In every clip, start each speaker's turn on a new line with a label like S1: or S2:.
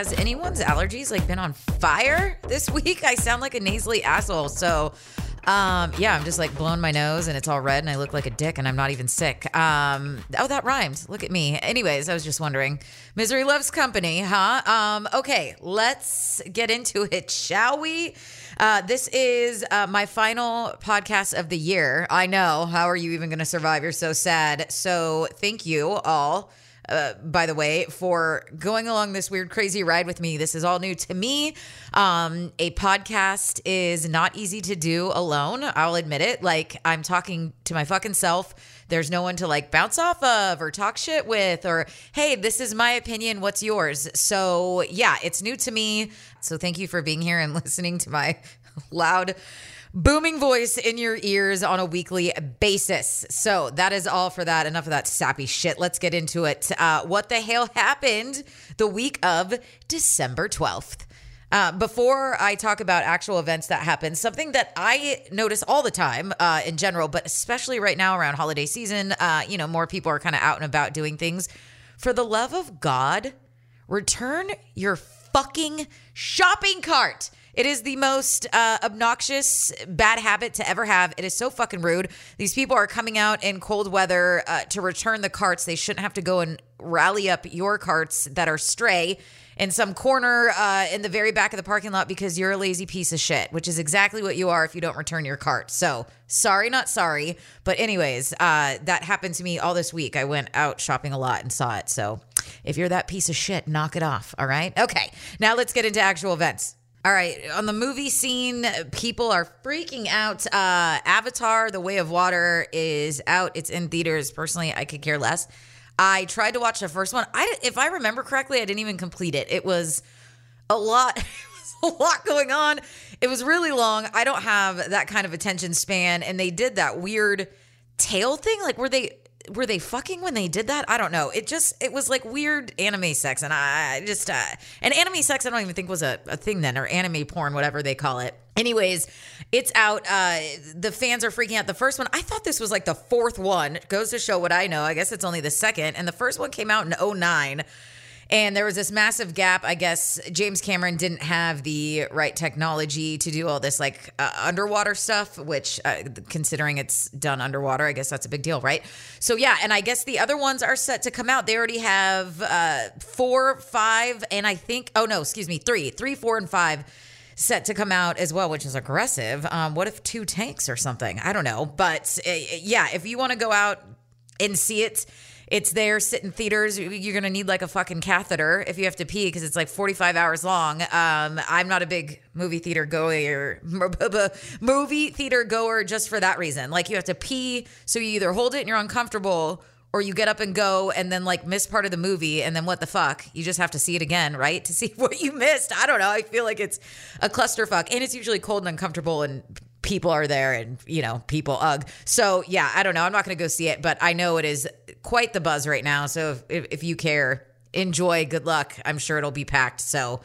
S1: has anyone's allergies like been on fire this week? I sound like a nasally asshole. So, um, yeah, I'm just like blowing my nose and it's all red and I look like a dick and I'm not even sick. Um, oh, that rhymed. Look at me. Anyways, I was just wondering. Misery loves company, huh? Um, okay, let's get into it, shall we? Uh, this is uh, my final podcast of the year. I know. How are you even going to survive? You're so sad. So, thank you all uh, by the way, for going along this weird, crazy ride with me. This is all new to me. Um, a podcast is not easy to do alone. I'll admit it. Like, I'm talking to my fucking self. There's no one to like bounce off of or talk shit with, or hey, this is my opinion. What's yours? So, yeah, it's new to me. So, thank you for being here and listening to my loud booming voice in your ears on a weekly basis. So that is all for that. Enough of that sappy shit. Let's get into it. Uh, what the hell happened the week of December 12th? Uh, before I talk about actual events that happen, something that I notice all the time uh, in general, but especially right now around holiday season, uh, you know, more people are kind of out and about doing things. For the love of God, return your fucking shopping cart. It is the most uh, obnoxious bad habit to ever have. It is so fucking rude. These people are coming out in cold weather uh, to return the carts. They shouldn't have to go and rally up your carts that are stray in some corner uh, in the very back of the parking lot because you're a lazy piece of shit, which is exactly what you are if you don't return your cart. So sorry, not sorry. But, anyways, uh, that happened to me all this week. I went out shopping a lot and saw it. So if you're that piece of shit, knock it off. All right. Okay. Now let's get into actual events. All right, on the movie scene, people are freaking out. Uh, Avatar: The Way of Water is out. It's in theaters. Personally, I could care less. I tried to watch the first one. I, if I remember correctly, I didn't even complete it. It was a lot. A lot going on. It was really long. I don't have that kind of attention span, and they did that weird tail thing. Like, were they? Were they fucking when they did that? I don't know. It just it was like weird anime sex, and I just uh, and anime sex I don't even think was a, a thing then or anime porn, whatever they call it. Anyways, it's out. Uh, the fans are freaking out. The first one, I thought this was like the fourth one. It goes to show what I know. I guess it's only the second, and the first one came out in 09. And there was this massive gap. I guess James Cameron didn't have the right technology to do all this like uh, underwater stuff, which uh, considering it's done underwater, I guess that's a big deal, right? So yeah, and I guess the other ones are set to come out. They already have uh, four, five, and I think oh no, excuse me, three, three, four, and five set to come out as well, which is aggressive. Um, what if two tanks or something? I don't know, but uh, yeah, if you want to go out and see it it's there, sit in theaters. You're gonna need like a fucking catheter if you have to pee because it's like 45 hours long. Um, I'm not a big movie theater goer, movie theater goer just for that reason. Like you have to pee, so you either hold it and you're uncomfortable, or you get up and go and then like miss part of the movie and then what the fuck you just have to see it again right to see what you missed i don't know i feel like it's a clusterfuck and it's usually cold and uncomfortable and people are there and you know people ugh so yeah i don't know. I'm not going to go see it but i know it is quite the buzz right now. So if, if you care enjoy good luck. I'm sure it'll be packed. So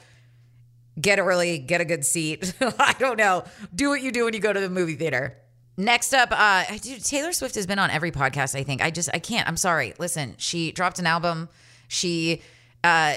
S1: get early get a good seat. I don't know. Do what you do when you go to the movie theater. Next up uh dude, taylor swift has been on every podcast i think. I just i can't i'm sorry. Listen she dropped an album. She uh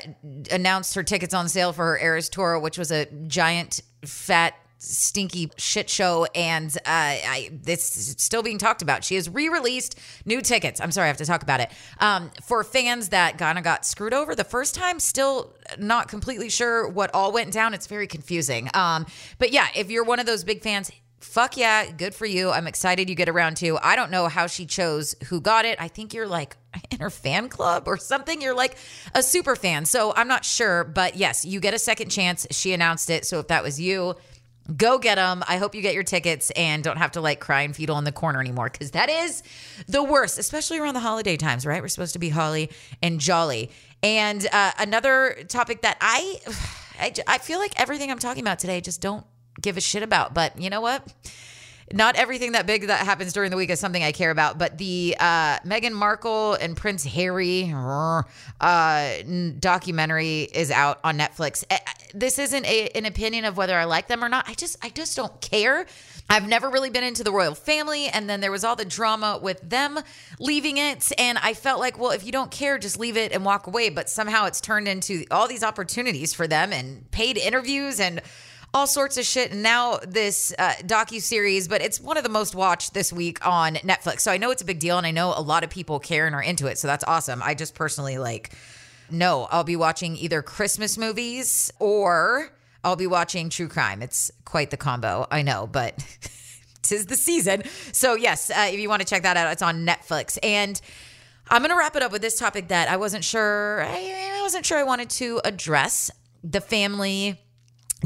S1: announced her tickets on sale for her eras tour which was a giant fat stinky shit show and uh, I, still being talked about. She has re-released new tickets. I'm sorry, I have to talk about it. Um, for fans that of got screwed over the first time, still not completely sure what all went down. It's very confusing. Um, but yeah, if you're one of those big fans, fuck yeah, good for you. I'm excited you get around to. I don't know how she chose who got it. I think you're like in her fan club or something. You're like a super fan. So I'm not sure, but yes, you get a second chance. She announced it. So if that was you, Go get them. I hope you get your tickets and don't have to like cry and fetal in the corner anymore because that is the worst, especially around the holiday times, right? We're supposed to be holly and jolly. And uh, another topic that I, I, I feel like everything I'm talking about today just don't give a shit about. But you know what? Not everything that big that happens during the week is something I care about, but the uh, Meghan Markle and Prince Harry uh, documentary is out on Netflix. This isn't a, an opinion of whether I like them or not. I just I just don't care. I've never really been into the royal family, and then there was all the drama with them leaving it, and I felt like, well, if you don't care, just leave it and walk away. But somehow it's turned into all these opportunities for them and paid interviews and all sorts of shit. And now this uh, docu series, but it's one of the most watched this week on Netflix. So I know it's a big deal, and I know a lot of people care and are into it. So that's awesome. I just personally like, no, I'll be watching either Christmas movies or I'll be watching true crime. It's quite the combo, I know, but tis the season. So yes, uh, if you want to check that out, it's on Netflix and. I'm going to wrap it up with this topic that I wasn't sure I wasn't sure I wanted to address. The family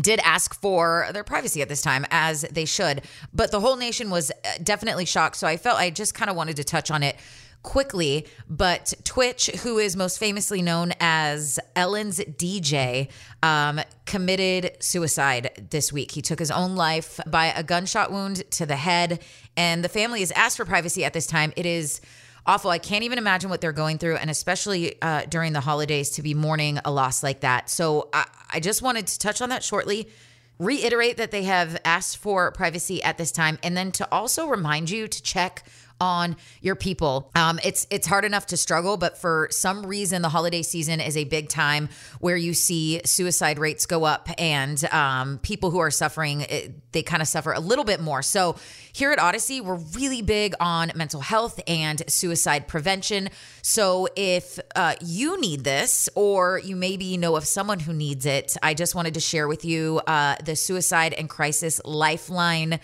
S1: did ask for their privacy at this time, as they should. But the whole nation was uh, definitely shocked. So I felt I just kind of wanted to touch on it quickly. But Twitch, who is most famously known as Ellen's DJ, um, committed suicide this week. He took his own life by a gunshot wound to the head. And the family has asked for privacy at this time. It is awful. I can't even imagine what they're going through, and especially uh, during the holidays to be mourning a loss like that. So I, I just wanted to touch on that shortly. Reiterate that they have asked for privacy at this time, and then to also remind you to check on your people. Um, it's it's hard enough to struggle, but for some reason, the holiday season is a big time where you see suicide rates go up, and um, people who are suffering it, they kind of suffer a little bit more. So here at Odyssey, we're really big on mental health and suicide prevention. So if uh, you need this, or you maybe know of someone who needs it, I just wanted to share with you uh, the Suicide and Crisis Lifeline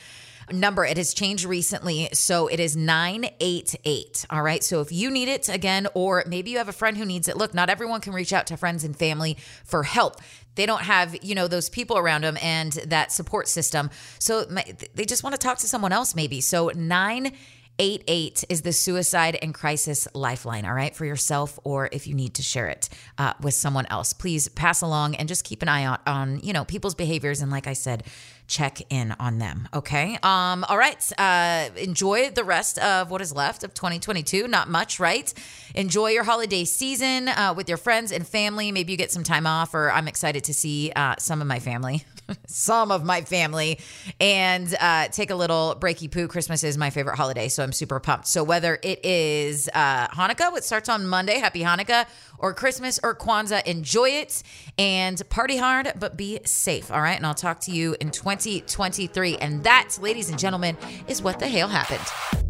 S1: number. It has changed recently. So it is 988. All right. So if you need it again, or maybe you have a friend who needs it, look, not everyone can reach out to friends and family for help. They don't have, you know, those people around them and that support system. So they just want to talk to someone else, maybe. So 988 is the suicide and crisis lifeline, all right, for yourself or if you need to share it uh, with someone else. Please pass along and just keep an eye out on, you know, people's behaviors. And like I said, check in on them. Okay. Um, all right. Uh, enjoy the rest of what is left of 2022. Not much, right? Enjoy your holiday season uh, with your friends and family. Maybe you get some time off, or I'm excited to see uh, some of my family. some of my family and uh, take a little breaky poo. Christmas is my favorite holiday, so I'm super pumped. So whether it is uh, Hanukkah, which starts on Monday, happy Hanukkah, or Christmas or Kwanzaa, enjoy it and party hard, but be safe. All right. And I'll talk to you in 2023. And that, ladies and gentlemen, is what the hell happened.